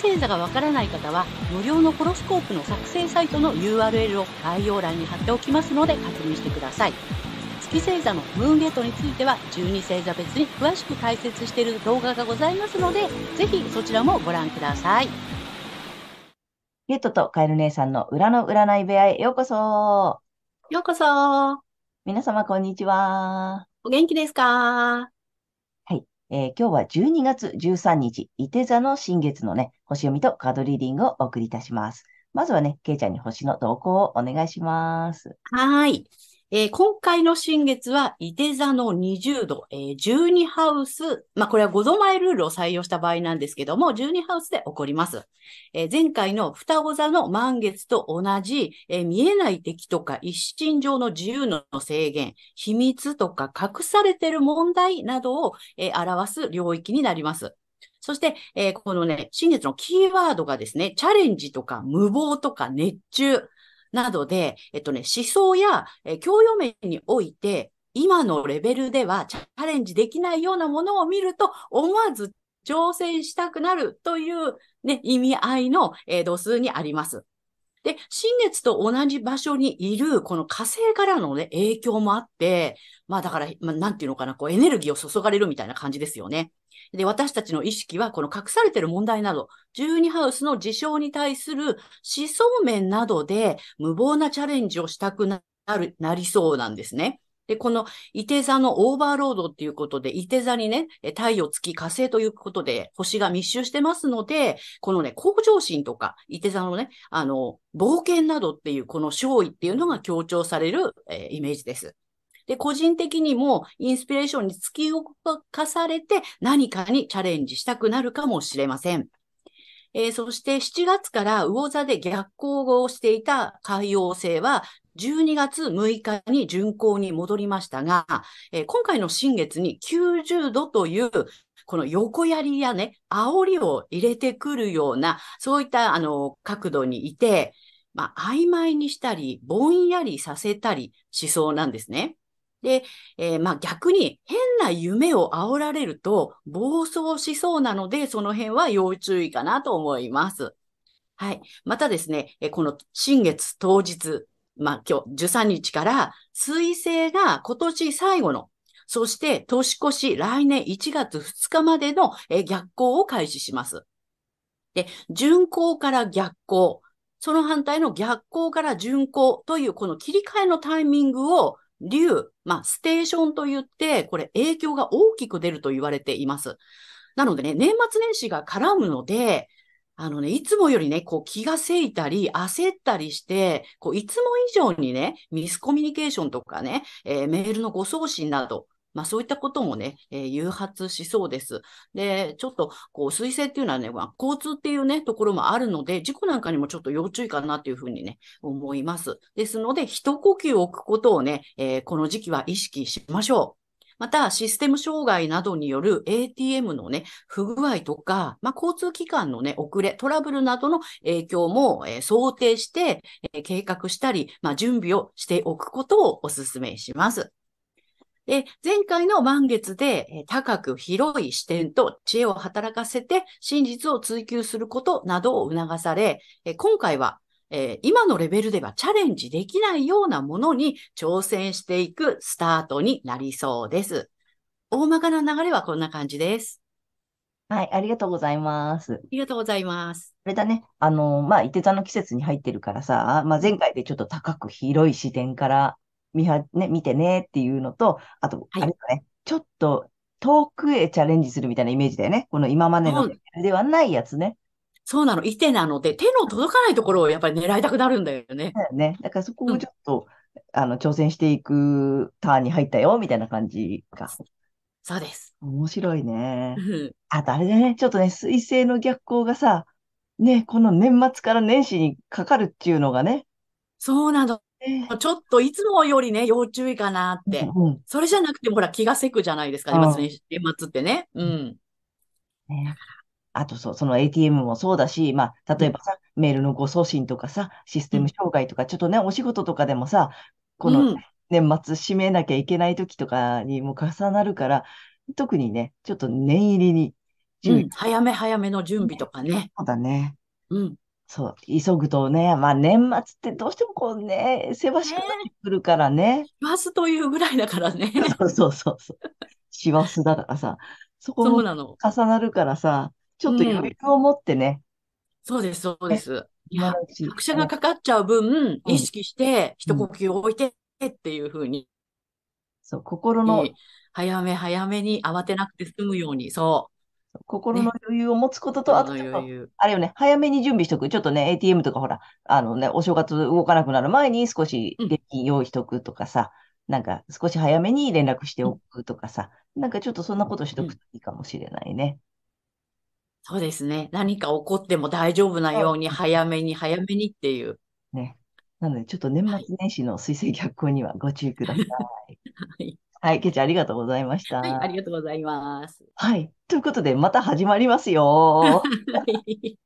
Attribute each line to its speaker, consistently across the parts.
Speaker 1: 星座がわからない方は、無料のホロスコープの作成サイトの URL を概要欄に貼っておきますので確認してください。月星座のムーンゲートについては、12星座別に詳しく解説している動画がございますので、ぜひそちらもご覧ください。
Speaker 2: ゲットとカエル姉さんの裏の占い部屋へようこそ。
Speaker 1: ようこそ。
Speaker 2: 皆様こんにちは。
Speaker 1: お元気ですか？
Speaker 2: えー、今日は12月13日、伊手座の新月のね、星読みとカードリーディングをお送りいたします。まずはね、けいちゃんに星の動向をお願いします。
Speaker 1: はい。えー、今回の新月は、伊手座の20度、えー、12ハウス、まあ、これは5度前ルールを採用した場合なんですけども、12ハウスで起こります。えー、前回の双子座の満月と同じ、え見えない敵とか一心上の自由の制限、秘密とか隠されている問題などを、え表す領域になります。そして、えこのね、新月のキーワードがですね、チャレンジとか無謀とか熱中、などで、えっとね、思想や、え教養面において、今のレベルではチャレンジできないようなものを見ると、思わず挑戦したくなるというね、意味合いの、えー、度数にあります。で、新月と同じ場所にいる、この火星からのね、影響もあって、まあだから、まあ、なんていうのかな、こうエネルギーを注がれるみたいな感じですよね。で、私たちの意識は、この隠されている問題など、12ハウスの事象に対する思想面などで無謀なチャレンジをしたくなる、なりそうなんですね。で、この、伊手座のオーバーロードっていうことで、伊手座にね、太陽、月、火星ということで、星が密集してますので、このね、向上心とか、伊手座のね、あの、冒険などっていう、この勝利っていうのが強調される、えー、イメージです。で、個人的にもインスピレーションに突き動かされて何かにチャレンジしたくなるかもしれません。えー、そして7月から魚座で逆行をしていた海洋星は12月6日に巡行に戻りましたが、えー、今回の新月に90度というこの横槍やね、煽りを入れてくるような、そういったあの角度にいて、まあ、曖昧にしたり、ぼんやりさせたりしそうなんですね。で、えー、まあ逆に変な夢を煽られると暴走しそうなので、その辺は要注意かなと思います。はい。またですね、この新月当日、まあ今日13日から水星が今年最後の、そして年越し来年1月2日までの逆行を開始します。で、巡行から逆行、その反対の逆行から巡行というこの切り替えのタイミングを竜、まあ、ステーションと言って、これ影響が大きく出ると言われています。なのでね、年末年始が絡むので、あのね、いつもよりね、こう気がせいたり、焦ったりして、こういつも以上にね、ミスコミュニケーションとかね、えー、メールのご送信など、まあそういったこともね、えー、誘発しそうです。で、ちょっと、こう、水星っていうのはね、まあ、交通っていうね、ところもあるので、事故なんかにもちょっと要注意かなというふうにね、思います。ですので、一呼吸置くことをね、えー、この時期は意識しましょう。また、システム障害などによる ATM のね、不具合とか、まあ、交通機関のね、遅れ、トラブルなどの影響も、えー、想定して、えー、計画したり、まあ、準備をしておくことをお勧めします。で、前回の満月で高く広い視点と知恵を働かせて真実を追求することなどを促され、今回は今のレベルではチャレンジできないようなものに挑戦していくスタートになりそうです。大まかな流れはこんな感じです。
Speaker 2: はい、ありがとうございます。あ
Speaker 1: りがとうございます。
Speaker 2: あれだね、あの、まあ、伊手座の季節に入ってるからさ、まあ、前回でちょっと高く広い視点から見は、ね、見てねっていうのと、あと、あれだね、ちょっと遠くへチャレンジするみたいなイメージだよね。この今までのではないやつね。
Speaker 1: そうなの。いてなので、手の届かないところをやっぱり狙いたくなるんだよね。
Speaker 2: だよね。だからそこをちょっと、うん、あの、挑戦していくターンに入ったよ、みたいな感じか。
Speaker 1: そうです。
Speaker 2: 面白いね。あとあれだね、ちょっとね、水星の逆行がさ、ね、この年末から年始にかかるっていうのがね。
Speaker 1: そうなの。
Speaker 2: ね
Speaker 1: ちょっといつもよりね、要注意かなって。
Speaker 2: うんうん
Speaker 1: それじゃなくても、ほら、気がせくじゃないですか、
Speaker 2: うん
Speaker 1: 年末ってね。うん。
Speaker 2: ねあとそう、その ATM もそうだし、まあ、例えばさ、メールの誤送信とかさ、システム障害とか、ちょっとね、お仕事とかでもさ、この
Speaker 1: うん。
Speaker 2: 年末締めなきゃいけない時とかにも重なるから、特にね、ちょっと念入りに。
Speaker 1: うん。早め早めの準備とかね。
Speaker 2: そうだね。
Speaker 1: うん。
Speaker 2: そう、急ぐとね、まあ年末ってどうしてもこうね、せわしくなってくるからね。
Speaker 1: バスというぐらいだからね。
Speaker 2: そうそうそうそう。師走だからさ、そこも。重なるからさ、ちょっと
Speaker 1: うん
Speaker 2: 余裕を持ってね、
Speaker 1: そうです、そうです。いや、拍車がかかっちゃう分、
Speaker 2: うん
Speaker 1: 意識して、一呼吸置いてっていう風に、
Speaker 2: そう、心の、
Speaker 1: えー早め早めに慌てなくて済むように、そ
Speaker 2: 心の余裕を持つこと
Speaker 1: う。
Speaker 2: と、あ
Speaker 1: その
Speaker 2: と。あれよね、早めに準備しとく。ちょっとね、ATM とかほら、あのね、お正月動かなくなる前に少し
Speaker 1: うん
Speaker 2: 現金用意しとくとかさ、なんか少し早めに連絡しておくとかさ、なんかちょっとそんなことしとくといいかもしれないね。
Speaker 1: そうですね。何か起こっても大丈夫なように、
Speaker 2: うん
Speaker 1: 早めに早めにっていう。
Speaker 2: ね。なので、ちょっと年末年始の水星逆行にはご注意ください。
Speaker 1: はい。
Speaker 2: はい、ケイちゃんありがとうございました。
Speaker 1: はい、ありがとうございます。
Speaker 2: はい。ということで、また始まりますよ。
Speaker 1: はい。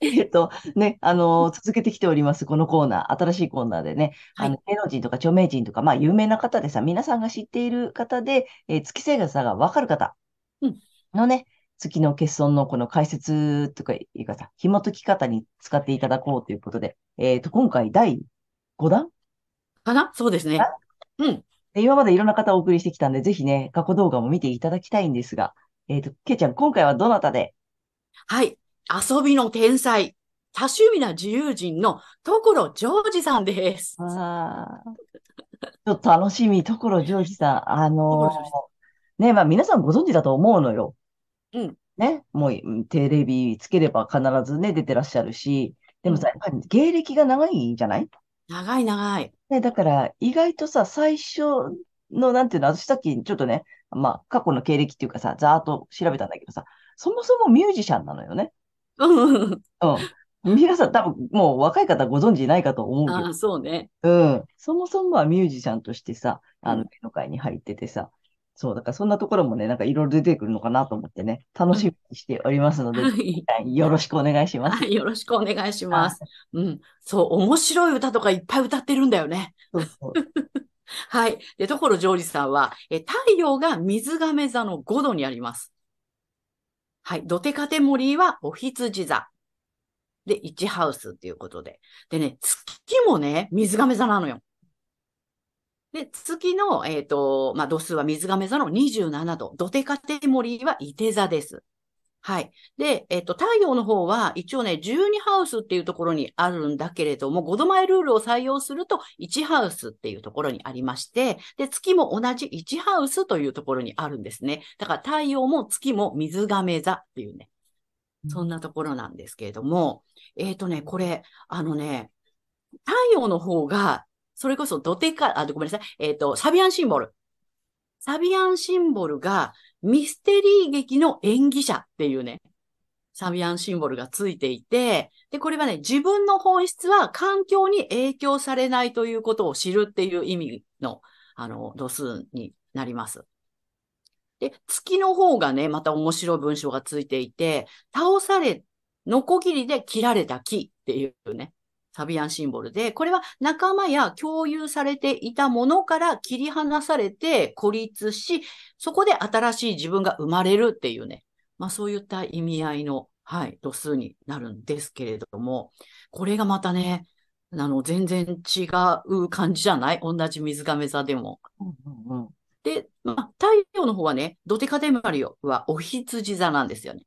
Speaker 2: えっと、ね、あの、続けてきております、このコーナー、新しいコーナーでね、
Speaker 1: はい
Speaker 2: あの、芸能人とか著名人とか、まあ、有名な方でさ、皆さんが知っている方で、えー月星座がわかる方
Speaker 1: うん
Speaker 2: のね、月の欠損のこの解説とかいうかさ、紐解き方に使っていただこうということで、えっと、今回第5弾？
Speaker 1: かな？そうですね。うん。
Speaker 2: で今までいろんな方をお送りしてきたんで、ぜひね、過去動画も見ていただきたいんですが、えっと、ケイちゃん、今回はどなたで？
Speaker 1: はい。遊びの天才、多趣味な自由人の所ジョージさんです。
Speaker 2: ああ、ちょっと楽しみ、所ジョージさん。あの
Speaker 1: ー
Speaker 2: ね、まあ皆さんご存知だと思うのよ。
Speaker 1: うん。
Speaker 2: ね、もううんテレビつければ必ずね、出てらっしゃるし、でもさ、やっぱり芸歴が長いじゃない？
Speaker 1: 長い長い。
Speaker 2: ね、だから意外とさ、最初の、なんていうの、私さっきちょっとね、まあ過去の経歴っていうかさ、ざーっと調べたんだけどさ、そもそもミュージシャンなのよね。
Speaker 1: うん。
Speaker 2: 皆さん多分もう若い方ご存知ないかと思うけど
Speaker 1: ああ、そうね。
Speaker 2: うん。そもそもはミュージシャンとしてさ、あの、
Speaker 1: うん
Speaker 2: 芸能界に入っててさ、そう、だからそんなところもね、なんかいろいろ出てくるのかなと思ってね、楽しみにしておりますので、
Speaker 1: はい。
Speaker 2: よろしくお願いします。
Speaker 1: はい。よろしくお願いします。うん。そう、面白い歌とかいっぱい歌ってるんだよね。
Speaker 2: そうそう。
Speaker 1: はい。で、所ジョージさんは、え、太陽が水亀座の5度にあります。はい。ドテカテモリーはお羊座。で、1ハウスっていうことで。でね、月もね、水亀座なのよ。で、月の、えっ、と、まあ、度数は水亀座の27度。ドテカテモリーは伊手座です。はい。で、えっ、と、太陽の方は一応ね、12ハウスっていうところにあるんだけれども、5度前ルールを採用すると1ハウスっていうところにありまして、で、月も同じ1ハウスというところにあるんですね。だから太陽も月も水亀座っていうね、そんなところなんですけれども、えっ、とね、これ、あのね、太陽の方が、それこそドテカ、あ、ごめんなさい、えっ、と、サビアンシンボル。サビアンシンボルがミステリー劇の演技者っていうね、サビアンシンボルがついていて、で、これはね、自分の本質は環境に影響されないということを知るっていう意味の、あの、度数になります。で、月の方がね、また面白い文章がついていて、倒され、ノコギリで切られた木っていうね、サビアンシンボルで、これは仲間や共有されていたものから切り離されて孤立し、そこで新しい自分が生まれるっていうね、まあそういった意味合いの、はい、度数になるんですけれども、これがまたね、あの、全然違う感じじゃない？同じ水亀座でも。
Speaker 2: うんうんうん
Speaker 1: で、まあ、太陽の方はね、ドテカテモリはお羊座なんですよね。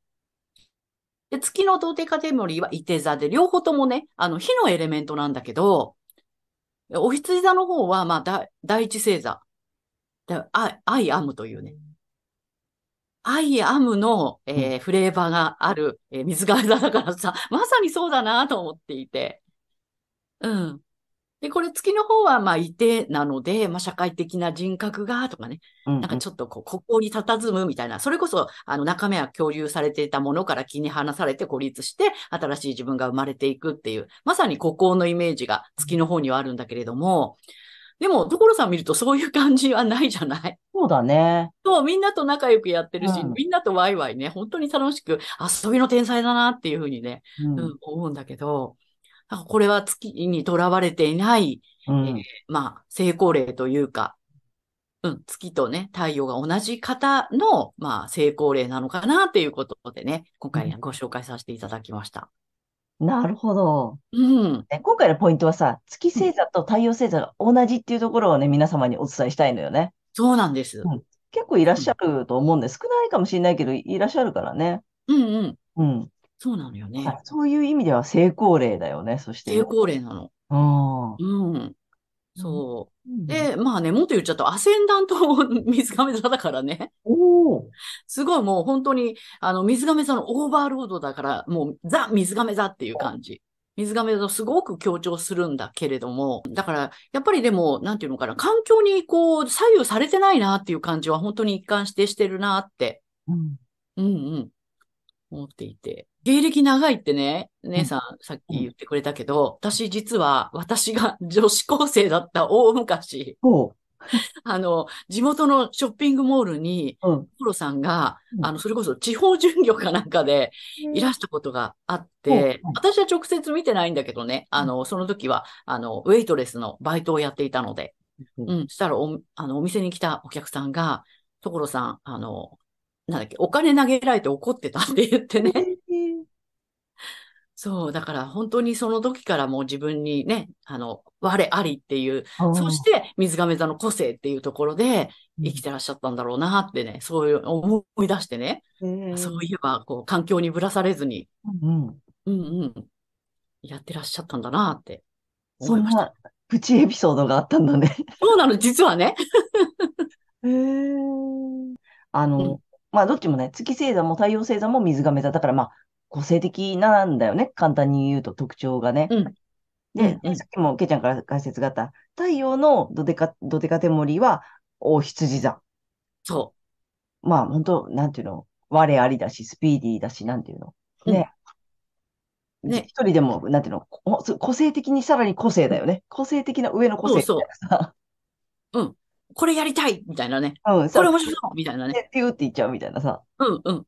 Speaker 1: で、月のドテカテモリは伊手座で、両方ともね、あの、火のエレメントなんだけど、牡羊座の方は、まあ、だ第一星座。だア I am というね。 I am の、えーフレーバーがある、えー水瓶座だからさ、まさにそうだなと思っていて。うん。で、これ月の方は、まあ、射手なので、まあ、社会的な人格が、とかね、
Speaker 2: うん
Speaker 1: なんかちょっとこう、ここに佇むみたいな、それこそ、あの、中身は共有されていたものから切り離されて孤立して、新しい自分が生まれていくっていう、まさに孤高のイメージが月の方にはあるんだけれども、でも、所さん見るとそういう感じはないじゃない？
Speaker 2: そうだね。
Speaker 1: そう、みんなと仲良くやってるし、
Speaker 2: うん。
Speaker 1: みんなとワイワイね、本当に楽しく、遊びの天才だなっていうふうにね、
Speaker 2: うん。
Speaker 1: うん、思うんだけど、これは月にとらわれていない、
Speaker 2: うん
Speaker 1: まあ、成功例というか、うん、月とね、太陽が同じ方の、まあ、成功例なのかなっていうことでね、今回ご紹介させていただきました。
Speaker 2: なるほど。
Speaker 1: うん。
Speaker 2: ね今回のポイントはさ、月星座と太陽星座が同じっていうところをね、皆様にお伝えしたいのよね。
Speaker 1: そうなんです。
Speaker 2: うん結構いらっしゃると思うんで、少ないかもしれないけど、いらっしゃるからね。
Speaker 1: うんうん。
Speaker 2: うん。
Speaker 1: そうなのよね。
Speaker 2: そういう意味では成功例だよね、そして。
Speaker 1: 成功例なの。
Speaker 2: うん。
Speaker 1: うん。そう。
Speaker 2: うん、
Speaker 1: で、まあね、もっと言っちゃうと、アセンダント水亀座だからね。
Speaker 2: おお。
Speaker 1: すごいもう本当に、あの、水亀座のオーバーロードだから、もうザ・水亀座っていう感じ。水亀座をすごく強調するんだけれども、だから、やっぱりでも、なんていうのかな、環境にこう、左右されてないなっていう感じは本当に一貫してしてるなって、
Speaker 2: うん。
Speaker 1: うんうん、思っていて。芸歴長いってね、姉さんさっき言ってくれたけど、私実は、私が 女子高生だった大昔、
Speaker 2: そ
Speaker 1: あの、地元のショッピングモールに、
Speaker 2: う。うん。
Speaker 1: コロさんが、
Speaker 2: うん。
Speaker 1: あの、それこそ地方巡業かなんかでいらしたことがあって
Speaker 2: うん、
Speaker 1: 私は直接見てないんだけどね、あの、その時は、あの、ウェイトレスのバイトをやっていたので、
Speaker 2: うん。
Speaker 1: うん、したらお、あの、お店に来たお客さんが、所さん、あの、なんだっけ、お金投げられて怒ってたって言ってね。そう、だから本当にその時からもう自分にね、あの、我ありっていう、そして水亀座の個性っていうところで生きてらっしゃったんだろうなってね、そういう思い出してね、
Speaker 2: て
Speaker 1: そういえば、こう、環境にぶらされずに、
Speaker 2: うん。
Speaker 1: うんうん、やってらっしゃったんだなって思いました。
Speaker 2: なプチエピソードがあったんだね。
Speaker 1: そうなの、実はね。
Speaker 2: へえ。あの、まあ、どっちもね、月星座も太陽星座も水亀座だから、まあ、個性的なんだよね。簡単に言うと特徴がね。
Speaker 1: うん
Speaker 2: で、
Speaker 1: うんうん
Speaker 2: さっきもけいちゃんから解説があった、太陽のドデカ、ドデカテモリは、大羊座。
Speaker 1: そ
Speaker 2: まあ、本当なんていうの、我ありだし、スピーディーだし、なんていうの。ね。
Speaker 1: うんね
Speaker 2: 一人でも、なんていうの、こ個性的にさらに個性だよね。個性的な上の個性みたいなさ。
Speaker 1: う。これやりたいみたいなね。
Speaker 2: うん、
Speaker 1: これ面
Speaker 2: さ
Speaker 1: 白そうみたいなね。
Speaker 2: ねピューって言っちゃうみたいなさ。
Speaker 1: うんうん。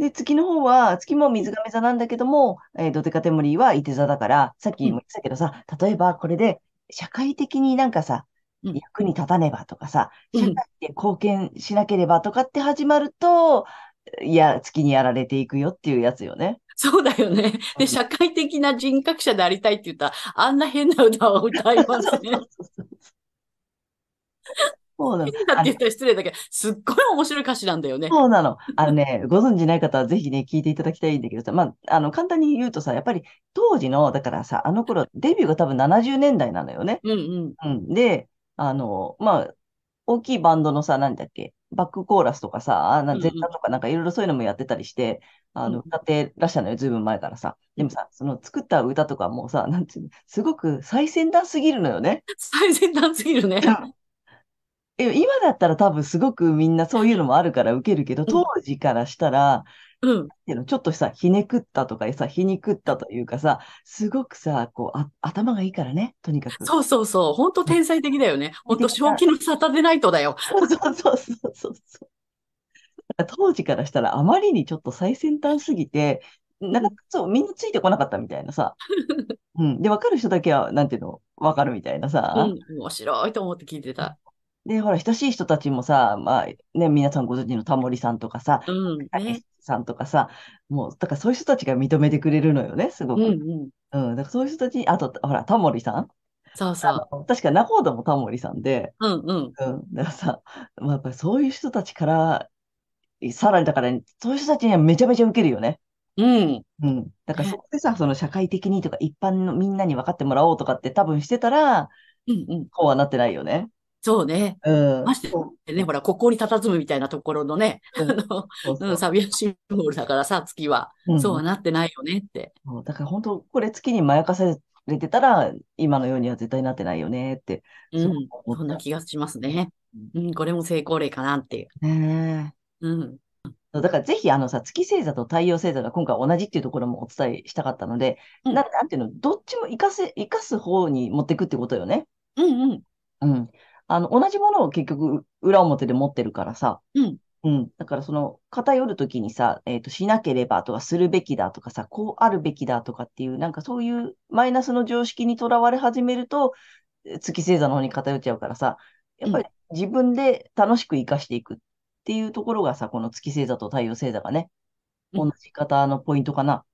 Speaker 2: で、月の方は、月も水亀座なんだけども、えードデカテモリは伊手座だから、さっきも言ってたけどさ、例えばこれで社会的になんかさ、
Speaker 1: うん
Speaker 2: 役に立たねばとかさ、
Speaker 1: うん
Speaker 2: 社会で貢献しなければとかって始まると、いや、月にやられていくよっていうやつよね。
Speaker 1: そうだよね。
Speaker 2: うん
Speaker 1: で、社会的な人格者でありたいって言ったら、あんな変な歌を歌いますね。
Speaker 2: そうなの。
Speaker 1: 変だって言ったら失礼だけど、すっごい面白い歌詞なんだよね。
Speaker 2: そうなの。あのね、ご存知ない方はぜひね、聞いていただきたいんだけどさ、まあ、あの、簡単に言うとさ、やっぱり当時の、だからさ、あの頃、デビューが多分70年代なのよね。
Speaker 1: うんうん。
Speaker 2: うん。で、あの、まあ、大きいバンドのさ、なんだっけ、バックコーラスとかさ、あな
Speaker 1: うんうん
Speaker 2: ゼッタとかなんかいろいろそういうのもやってたりして、あの、
Speaker 1: うん
Speaker 2: 歌ってらっしゃるのよ、ずいぶん前からさ。でもさ、その作った歌とかもさ、なんていうの、すごく最先端すぎるのよね。
Speaker 1: 最先端すぎるね。
Speaker 2: え今だったら多分すごくみんなそういうのもあるから受けるけど、当時からしたら、
Speaker 1: うん。
Speaker 2: っていうのちょっとさ、ひねくったとかさ、ひにくったというかさ、すごくさ、こう、あ、頭がいいからね、とにかく。
Speaker 1: そうそうそう。本当天才的だよね。本当正気の沙汰でないとだよ。
Speaker 2: そうそうそうそうそう当時からしたらあまりにちょっと最先端すぎて、なんかそう、みんなついてこなかったみたいなさ。うん。で、わかる人だけは、なんていうの、わかるみたいなさ。
Speaker 1: うん。面白いと思って聞いてた。
Speaker 2: で、ほら、親しい人たちもさ、まあ、ね、皆さんご存知のタモリさんとかさ、
Speaker 1: うん。ね
Speaker 2: たけし。さんとかさ、もう、だからそういう人たちが認めてくれるのよね、すごく。
Speaker 1: うんうん。
Speaker 2: うん。だからそういう人たちに、あと、ほら、タモリさん
Speaker 1: そうそう。
Speaker 2: 確か仲人もタモリさんで、
Speaker 1: うんうん。
Speaker 2: うん。だからさ、まあ、やっぱりそういう人たちから、さらにだから、そういう人たちにはめちゃめちゃ受けるよね。
Speaker 1: うん。
Speaker 2: うん。だから
Speaker 1: ね
Speaker 2: そこでさ、その社会的にとか一般のみんなに分かってもらおうとかって多分してたら、
Speaker 1: うんうん。
Speaker 2: こうはなってないよね。
Speaker 1: そうね。
Speaker 2: うん。
Speaker 1: ましてね、ほら、ここに佇むみたいなところのね、あうんサビアシンボルだからさ、月は。
Speaker 2: うん
Speaker 1: そうはなってないよねって。
Speaker 2: そうだから本当、これ月にまやかされてたら、今のようには絶対なってないよねって。
Speaker 1: うん。
Speaker 2: 思った
Speaker 1: そんな気がしますね。うん、これも成功例かなっていう。
Speaker 2: ね
Speaker 1: うん。
Speaker 2: えだからぜひあのさ、月星座と太陽星座が今回同じっていうところもお伝えしたかったので、
Speaker 1: うん
Speaker 2: ななんていうの、どっちも活かせ、活かす方に持っていくってことよね。
Speaker 1: うんうん。
Speaker 2: うん。あの、同じものを結局裏表で持ってるからさ。
Speaker 1: うん。
Speaker 2: うん。だからその偏るときにさ、えっと、しなければとかするべきだとかさ、こうあるべきだとかっていう、なんかそういうマイナスの常識にとらわれ始めると、え月星座の方に偏っちゃうからさ、やっぱり自分で楽しく生かしていくっていうところがさ、この月星座と太陽星座がね、
Speaker 1: うん
Speaker 2: 同じ方のポイントかな。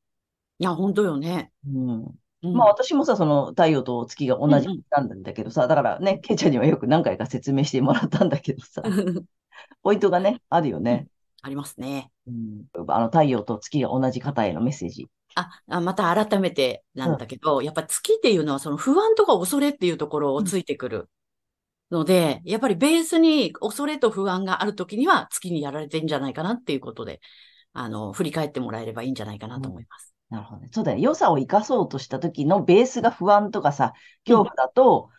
Speaker 1: いや、本当よね。
Speaker 2: うん。
Speaker 1: うん
Speaker 2: まあ私もさ、その太陽と月が同じ
Speaker 1: うんうん
Speaker 2: なんだけどさ、だからね、ケイちゃんにはよく何回か説明してもらったんだけどさ、ポイントがね、あるよね。
Speaker 1: ありますね。
Speaker 2: うん、あの太陽と月が同じ方へのメッセージ。
Speaker 1: あ、あまた改めてなんだけど、やっぱ月っていうのはその不安とか恐れっていうところをついてくるので、やっぱりベースに恐れと不安があるときには月にやられてんじゃないかなっていうことで、あの、振り返ってもらえればいいんじゃないかなと思います。
Speaker 2: なるほどね。そうだよ。良さを生かそうとした時のベースが不安とかさ、恐怖だと、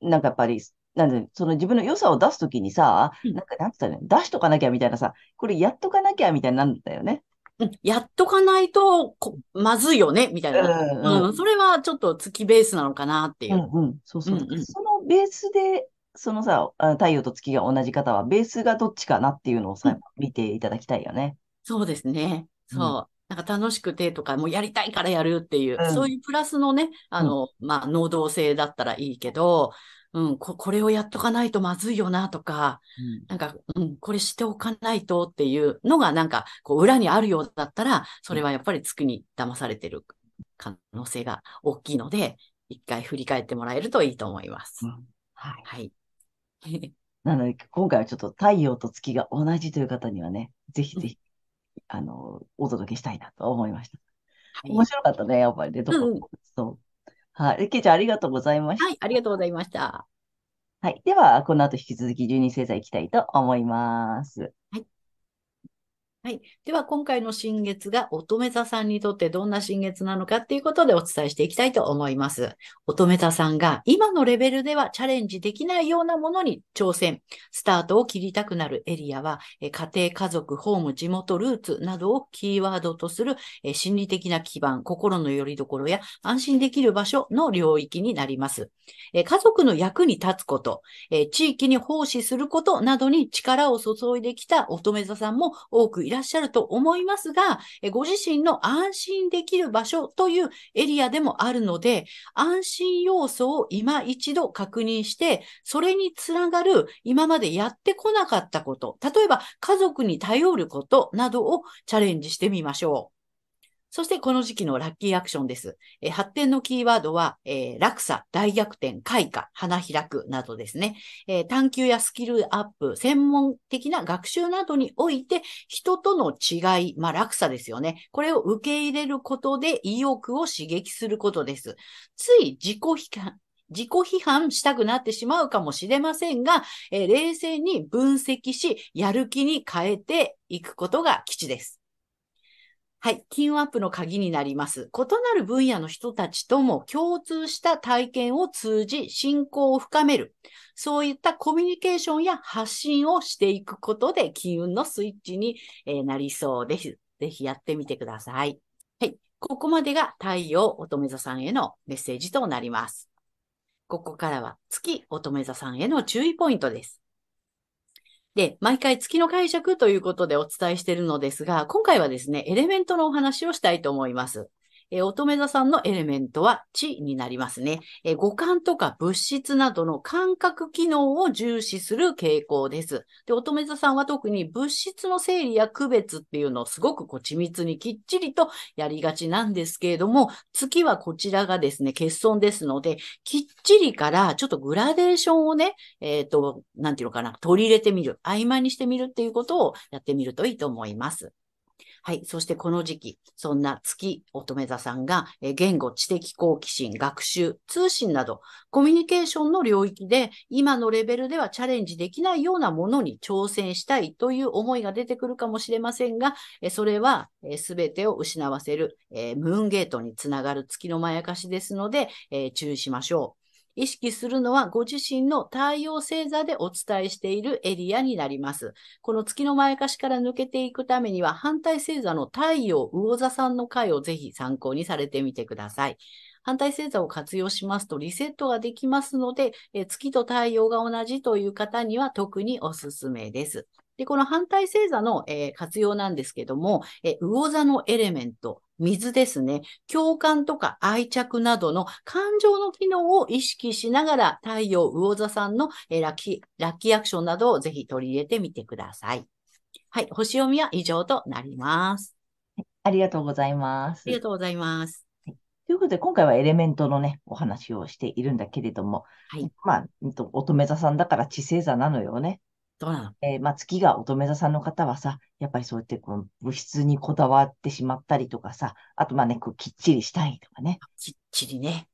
Speaker 2: なんかやっぱり、なんで、その自分の良さを出すときにさ、
Speaker 1: うん
Speaker 2: なんかなんつったらいいの？出しとかなきゃみたいなさ、これやっとかなきゃみたいになるんだよね。
Speaker 1: うんやっとかないとこ、まずいよね、みたいな。
Speaker 2: うん
Speaker 1: うん、それはちょっと月ベースなのかなっていうう。
Speaker 2: んうん。そうそう。
Speaker 1: うんうん
Speaker 2: そのベースで、そのさ、あ太陽と月が同じ方は、ベースがどっちかなっていうのをさ、
Speaker 1: うん
Speaker 2: 見ていただきたいよね。
Speaker 1: そうですね。
Speaker 2: うん
Speaker 1: そう。なんか楽しくてとか、もうやりたいからやるっていう、
Speaker 2: うん
Speaker 1: そういうプラスのね、あの、まあ、能動性だったらいいけど、うん、こ、これをやっとかないとまずいよなとか、なんか、うん、これしておかないとっていうのが、なんか、こう、裏にあるようだったら、それはやっぱり月に騙されてる可能性が大きいので、一回振り返ってもらえるといいと思います
Speaker 2: う。んはい。
Speaker 1: はい。
Speaker 2: なので、今回はちょっと太陽と月が同じという方にはね、ぜひぜひ、あの、お届けしたいなと思いました。
Speaker 1: はい
Speaker 2: 面白かったね、やっぱりね、どこ
Speaker 1: うん
Speaker 2: そう。はい。けいちゃん、ありがとうございました。
Speaker 1: はい、ありがとうございました。
Speaker 2: はい。では、この後引き続き12星座いきたいと思います。
Speaker 1: はい。では、今回の新月が乙女座さんにとってどんな新月なのかっていうことでお伝えしていきたいと思います。乙女座さんが今のレベルではチャレンジできないようなものに挑戦、スタートを切りたくなるエリアは、家庭、家族、ホーム、地元、ルーツなどをキーワードとする心理的な基盤、心の拠り所や安心できる場所の領域になります。家族の役に立つこと、地域に奉仕することなどに力を注いできた乙女座さんも多くいららっしゃると思いますが、ご自身の安心できる場所というエリアでもあるので、安心要素を今一度確認して、それにつながる今までやってこなかったこと、例えば家族に頼ることなどをチャレンジしてみましょう。そしてこの時期のラッキーアクションです。え発展のキーワードは、えー落差、大逆転、開花、花開くなどですね。えー探求やスキルアップ、専門的な学習などにおいて、人との違い、まあ落差ですよね。これを受け入れることで意欲を刺激することです。つい自己批判、自己批判したくなってしまうかもしれませんが、え冷静に分析し、やる気に変えていくことが基地です。はい。金運アップの鍵になります。異なる分野の人たちとも共通した体験を通じ、信仰を深める。そういったコミュニケーションや発信をしていくことで、金運のスイッチにえなりそうです。ぜひやってみてください。はい。ここまでが太陽乙女座さんへのメッセージとなります。ここからは月乙女座さんへの注意ポイントです。で、毎回月の解釈ということでお伝えしているのですが、今回はですね、エレメントのお話をしたいと思います。えー乙女座さんのエレメントは地になりますね。えー五感とか物質などの感覚機能を重視する傾向です。で、乙女座さんは特に物質の整理や区別っていうのをすごくこう緻密にきっちりとやりがちなんですけれども、月はこちらがですね、欠損ですので、きっちりからちょっとグラデーションをね、えっ、と、なんていうのかな、取り入れてみる、曖昧にしてみるっていうことをやってみるといいと思います。はい。そしてこの時期、そんな月乙女座さんが、え言語、知的好奇心、学習、通信など、コミュニケーションの領域で、今のレベルではチャレンジできないようなものに挑戦したいという思いが出てくるかもしれませんが、えそれはすべてを失わせる、えムーンゲートにつながる月のまやかしですので、え注意しましょう。意識するのはご自身の太陽星座でお伝えしているエリアになります。この月のまやかしから抜けていくためには、反対星座の太陽魚座さんの回をぜひ参考にされてみてください。反対星座を活用しますとリセットができますので、え月と太陽が同じという方には特におすすめです。で、この反対星座の、えー活用なんですけども、えー魚座のエレメント、水ですね。共感とか愛着などの感情の機能を意識しながら、太陽魚座さんの、えーラッキー、ラッキーアクションなどをぜひ取り入れてみてください。はい。星読みは以上となります。
Speaker 2: ありがとうございます。
Speaker 1: ありがとうございます。
Speaker 2: ということで、今回はエレメントのね、お話をしているんだけれども、
Speaker 1: はい。
Speaker 2: まあ、乙女座さんだから地星座なのよね。
Speaker 1: どうなの
Speaker 2: えーまあ、月が乙女座さんの方はさ、やっぱりそうやってこの物質にこだわってしまったりとかさ、あとまあね、こうきっちりしたいとかね、
Speaker 1: きっちりね。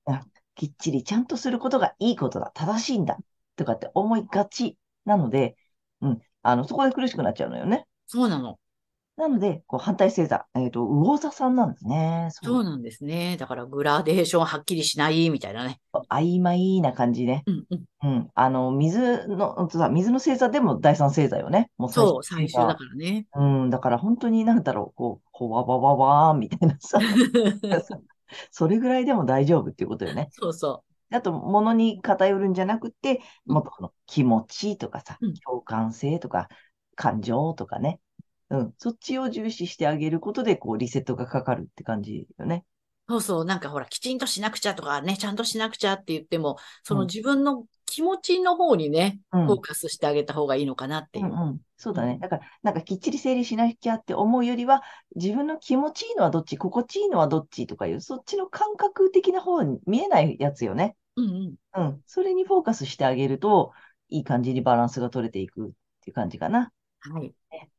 Speaker 2: きっちりちゃんとすることがいいことだ、正しいんだ、とかって思いがちなので、うん、あの、そこで苦しくなっちゃうのよね。
Speaker 1: そうなの。
Speaker 2: なので、こう反対星座、えっ、と、魚座さんなんですね。
Speaker 1: そうなんですね。だからグラデーションはっきりしないみたいなね。
Speaker 2: 曖昧な感じね。
Speaker 1: うんうん。
Speaker 2: うん。あの、水の、水の星座でも第三星座よね。もう最
Speaker 1: そう、最
Speaker 2: 終
Speaker 1: 終だからね。
Speaker 2: うん。だから本当になんだろう、こう、ほわわわわーんみたいなさ、それぐらいでも大丈夫っていうことよね。
Speaker 1: そうそ
Speaker 2: あと、物に偏るんじゃなくて、もっとこの気持ちとかさ
Speaker 1: うん、
Speaker 2: 共感性とか、感情とかね。うん。そっちを重視してあげることで、こう、リセットがかかるって感じよね。
Speaker 1: う。そうそう。なんかほら、きちんとしなくちゃとかね、ちゃんとしなくちゃって言っても、その
Speaker 2: うん
Speaker 1: 自分の気持ちの方にね、
Speaker 2: うん
Speaker 1: フォーカスしてあげた方がいいのかなっていうう。
Speaker 2: んうん。そうだね。だから、なんかきっちり整理しなきゃって思うよりは、自分の気持ちいいのはどっち、心地いいのはどっちとかいう、そっちの感覚的な方に見えないやつよね。
Speaker 1: うんうん。
Speaker 2: うん。それにフォーカスしてあげると、いい感じにバランスが取れていくっていう感じかな。
Speaker 1: はい。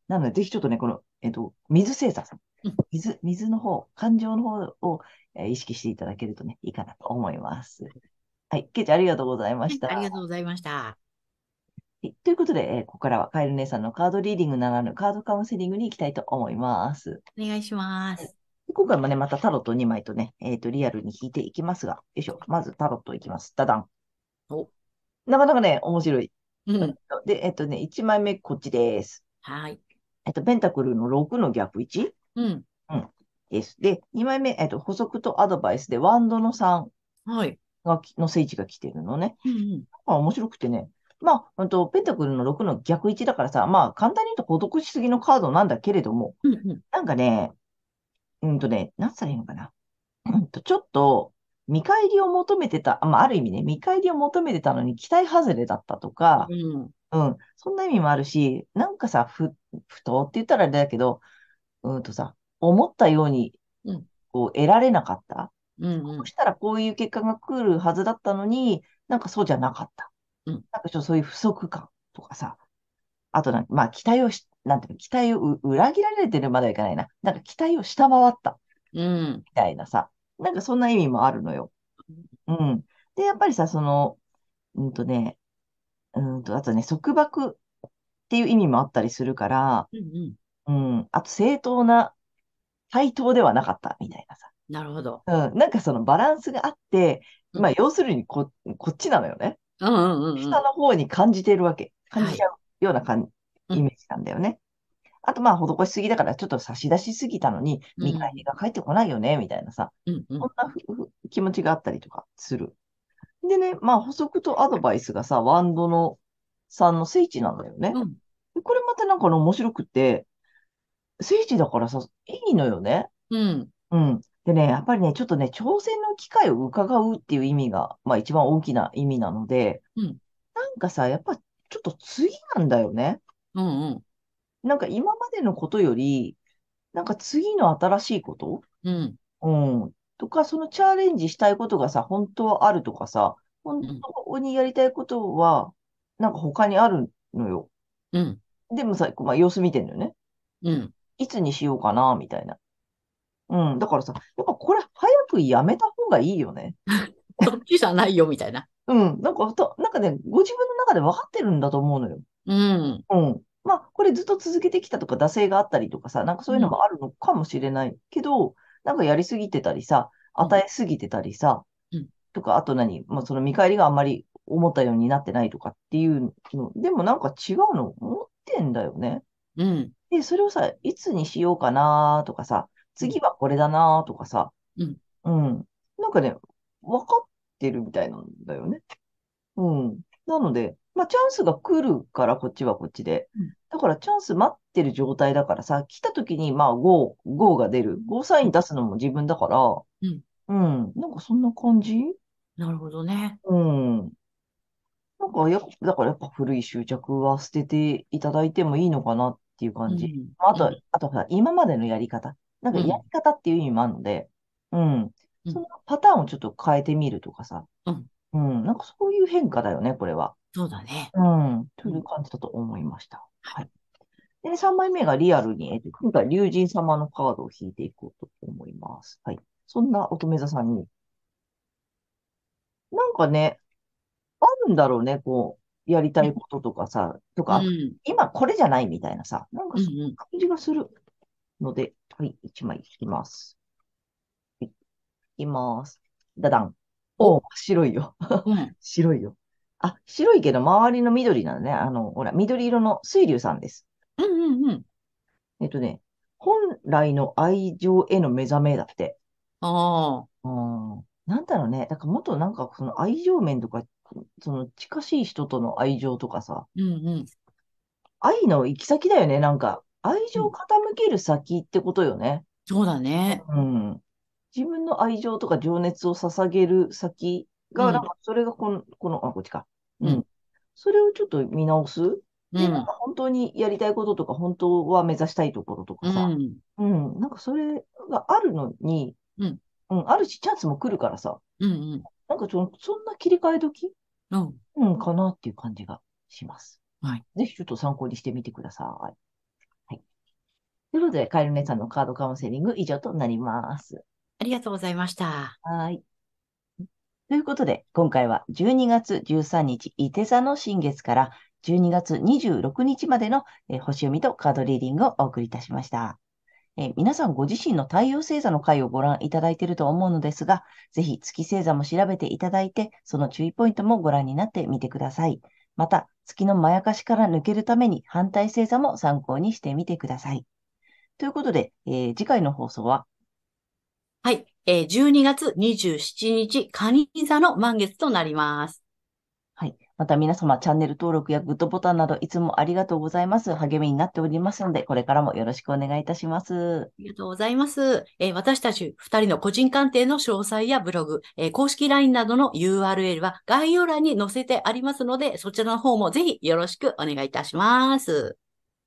Speaker 2: なので、ぜひちょっとね、この、えっと、水星座さん
Speaker 1: うん。
Speaker 2: 水、水の方、感情の方を、えー意識していただけるとね、いいかなと思います。はい。ケイちゃん、ありがとうございました。
Speaker 1: ありがとうございました。
Speaker 2: はいということで、えーここからはカエル姉さんのカードリーディングならぬカードカウンセリングに行きたいと思います。
Speaker 1: お願いします。
Speaker 2: で今回もね、またタロット2枚とね、えっ、と、リアルに引いていきますが、よいしょ。まずタロットいきます。ダダン。
Speaker 1: お
Speaker 2: なかなかね、面白い。
Speaker 1: うん。
Speaker 2: で、えっ、とね、1枚目こっちです。
Speaker 1: はい。
Speaker 2: えっ、と、ペンタクルの6の逆位置
Speaker 1: うん。
Speaker 2: です。で、2枚目、えっ、と、補足とアドバイスでワンドの3
Speaker 1: はい。
Speaker 2: がき、の聖地が来てるのね。
Speaker 1: うんうん。
Speaker 2: まあ、面白くてね。まあ、と、ペンタクルの6の逆位置だからさ、まあ、簡単に言うと施しすぎのカードなんだけれども、
Speaker 1: うんうん。
Speaker 2: なんかね、うんとね、なんつったらいいのかな。うんと、ちょっと、見返りを求めてた、まあ、ある意味ね、見返りを求めてたのに期待外れだったとか、
Speaker 1: うん。
Speaker 2: うん、そんな意味もあるし、なんかさ、ふ、不当って言ったらあれだけど、うんとさ、思ったように
Speaker 1: うん、
Speaker 2: こう、得られなかった？
Speaker 1: うんうん
Speaker 2: そ。したらこういう結果が来るはずだったのに、なんかそうじゃなかった。
Speaker 1: うん
Speaker 2: なんかちょっとそういう不足感とかさ、あとなんか、まあ期待をし、なんていうの、期待をう裏切られてるまではいかないな。なんか期待を下回った
Speaker 1: うん。
Speaker 2: みたいなさ、なんかそんな意味もあるのよ。うん。で、やっぱりさ、その、うんとね、うんと、あとね、束縛っていう意味もあったりするから、
Speaker 1: うんうん。
Speaker 2: うん、あと正当な対等ではなかったみたいなさ。
Speaker 1: なるほど。
Speaker 2: うん、なんかそのバランスがあって、
Speaker 1: うん
Speaker 2: まあ要するにこ、こっちなのよね。
Speaker 1: うんうんうんうん。
Speaker 2: 下の方に感じてるわけ。感じちゃうような感
Speaker 1: うん
Speaker 2: イメージなんだよね。あとまあ施しすぎだからちょっと差し出しすぎたのに、
Speaker 1: うん
Speaker 2: 見返りが返ってこないよね、みたいなさ。
Speaker 1: うんうん
Speaker 2: こんな気持ちがあったりとかする。でね、まあ補足とアドバイスがさ、ワンドの3の聖地なんだよね。
Speaker 1: うん
Speaker 2: でこれまたなんかね面白くて、聖地だからさ、いいのよね。
Speaker 1: うん。
Speaker 2: うん。でね、やっぱりね、ちょっとね、挑戦の機会を伺うっていう意味が、まあ一番大きな意味なので、
Speaker 1: うん
Speaker 2: なんかさ、やっぱちょっと次なんだよね。
Speaker 1: うんうん。
Speaker 2: なんか今までのことより、なんか次の新しいこと？
Speaker 1: うん。
Speaker 2: うん。とか、そのチャレンジしたいことがさ、本当はあるとかさ、本当にやりたいことは、なんか他にあるのよ。
Speaker 1: うん。
Speaker 2: でもさ、まあ様子見てんのよね。
Speaker 1: うん。
Speaker 2: いつにしようかな、みたいな。うん。だからさ、やっぱこれ早くやめた方がいいよね。
Speaker 1: そっちじゃないよ、みたいな。
Speaker 2: うん。なんかふと、なんかね、ご自分の中で分かってるんだと思うのよ。
Speaker 1: うん。
Speaker 2: うん。まあ、これずっと続けてきたとか、惰性があったりとかさ、なんかそういうのもあるのかもしれないけど、なんかやりすぎてたりさ、
Speaker 1: うん
Speaker 2: 与えすぎてたりさ
Speaker 1: うん、
Speaker 2: とか、あと何、まあ、その見返りがあんまり思ったようになってないとかっていうの、でもなんか違うの持ってんだよね。
Speaker 1: うん。
Speaker 2: で、それをさ、いつにしようかなとかさ、次はこれだなとかさ、
Speaker 1: うん。
Speaker 2: うん。なんかね、分かってるみたいなんだよね。うん。なので、まあ、チャンスが来るから、こっちはこっちで
Speaker 1: うん。
Speaker 2: だから、チャンス待ってる状態だからさ、来た時に、まあ、ゴー、ゴーが出る。ゴーサイン出すのも自分だから、
Speaker 1: うん。
Speaker 2: うん。なんかそんな感じ？
Speaker 1: なるほどね。
Speaker 2: うん。なんかやっぱ、だからやっぱ古い執着は捨てていただいてもいいのかなっていう
Speaker 1: う
Speaker 2: 感じ。
Speaker 1: ん。
Speaker 2: まああと
Speaker 1: うん、
Speaker 2: あとさ、今までのやり方。なんか
Speaker 1: うん
Speaker 2: やり方っていう意味もあるので、うん。
Speaker 1: うん
Speaker 2: そのパターンをちょっと変えてみるとかさ。
Speaker 1: うん。
Speaker 2: うん。なんかそういう変化だよね、これは。
Speaker 1: そうだね。
Speaker 2: うん。という感じだと思いました。はい。で、3枚目がリアルに、えっと、今回、竜神様のカードを引いていこうと思います。はい。そんな乙女座さんに。なんかね、あるんだろうね、こう、やりたいこととかさ、と
Speaker 1: う
Speaker 2: か、
Speaker 1: ん。
Speaker 2: 今これじゃないみたいなさ、なんか
Speaker 1: うん。
Speaker 2: そういう感じがするので、はい、1枚引きます。はい、引きます。ダダン。お
Speaker 1: お
Speaker 2: う、白いよ。
Speaker 1: うん。
Speaker 2: 白いよ。あ、白いけど周りの緑なのね。あの、ほら、緑色の水流さんです。
Speaker 1: うん。うん。うん。
Speaker 2: えっとね、本来の愛情への目覚めだって。
Speaker 1: ああ。
Speaker 2: うん。なんだろうね。だからもっとなんかその愛情面とか、その近しい人との愛情とかさ、
Speaker 1: うん。うん。
Speaker 2: 愛の行き先だよね。なんか、愛情を傾ける先ってことよね。
Speaker 1: そうだね。
Speaker 2: うん。自分の愛情とか情熱を捧げる先が、
Speaker 1: うん
Speaker 2: なんかそれがこの、この、あ、こっちか。う
Speaker 1: うん
Speaker 2: ん。それをちょっと見直す？
Speaker 1: う
Speaker 2: で、なん
Speaker 1: ん。
Speaker 2: か本当にやりたいこととか、本当は目指したいところと
Speaker 1: う
Speaker 2: かさ、
Speaker 1: ん。
Speaker 2: うん、なんかそれがあるのに、
Speaker 1: うん。
Speaker 2: うん、あるし、チャンスも来るからさ、
Speaker 1: うん。
Speaker 2: なんかちょそんな切り替え時？
Speaker 1: うん。
Speaker 2: うん、かなっていう感じがします。
Speaker 1: はい。
Speaker 2: ぜひちょっと参考にしてみてください。はい。ということで、カエル姉さんのカードカウンセリング以上となります。
Speaker 1: ありがとうございました。
Speaker 2: はい。ということで、今回は12月13日、伊手座の新月から12月26日までの、えー星読みとカードリーディングをお送りいたしました。えー皆さんご自身の太陽星座の回をご覧いただいていると思うのですが、ぜひ月星座も調べていただいて、その注意ポイントもご覧になってみてください。また、月のまやかしから抜けるために反対星座も参考にしてみてください。ということで、えー次回の放送は？
Speaker 1: はい。えー、12月27日、蟹座の満月となります。
Speaker 2: はい。また皆様、チャンネル登録やグッドボタンなどいつもありがとうございます。励みになっておりますので、これからもよろしくお願いいたします。
Speaker 1: ありがとうございます。えー私たち二人の個人鑑定の詳細やブログ、えー公式 LINE などの URL は概要欄に載せてありますので、そちらの方もぜひよろしくお願いいたします。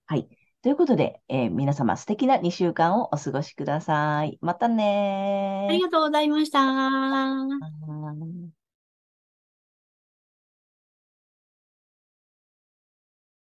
Speaker 2: はい。ということで、えー皆様素敵な2週間をお過ごしください。またねー
Speaker 1: ありがとうございました。
Speaker 2: はい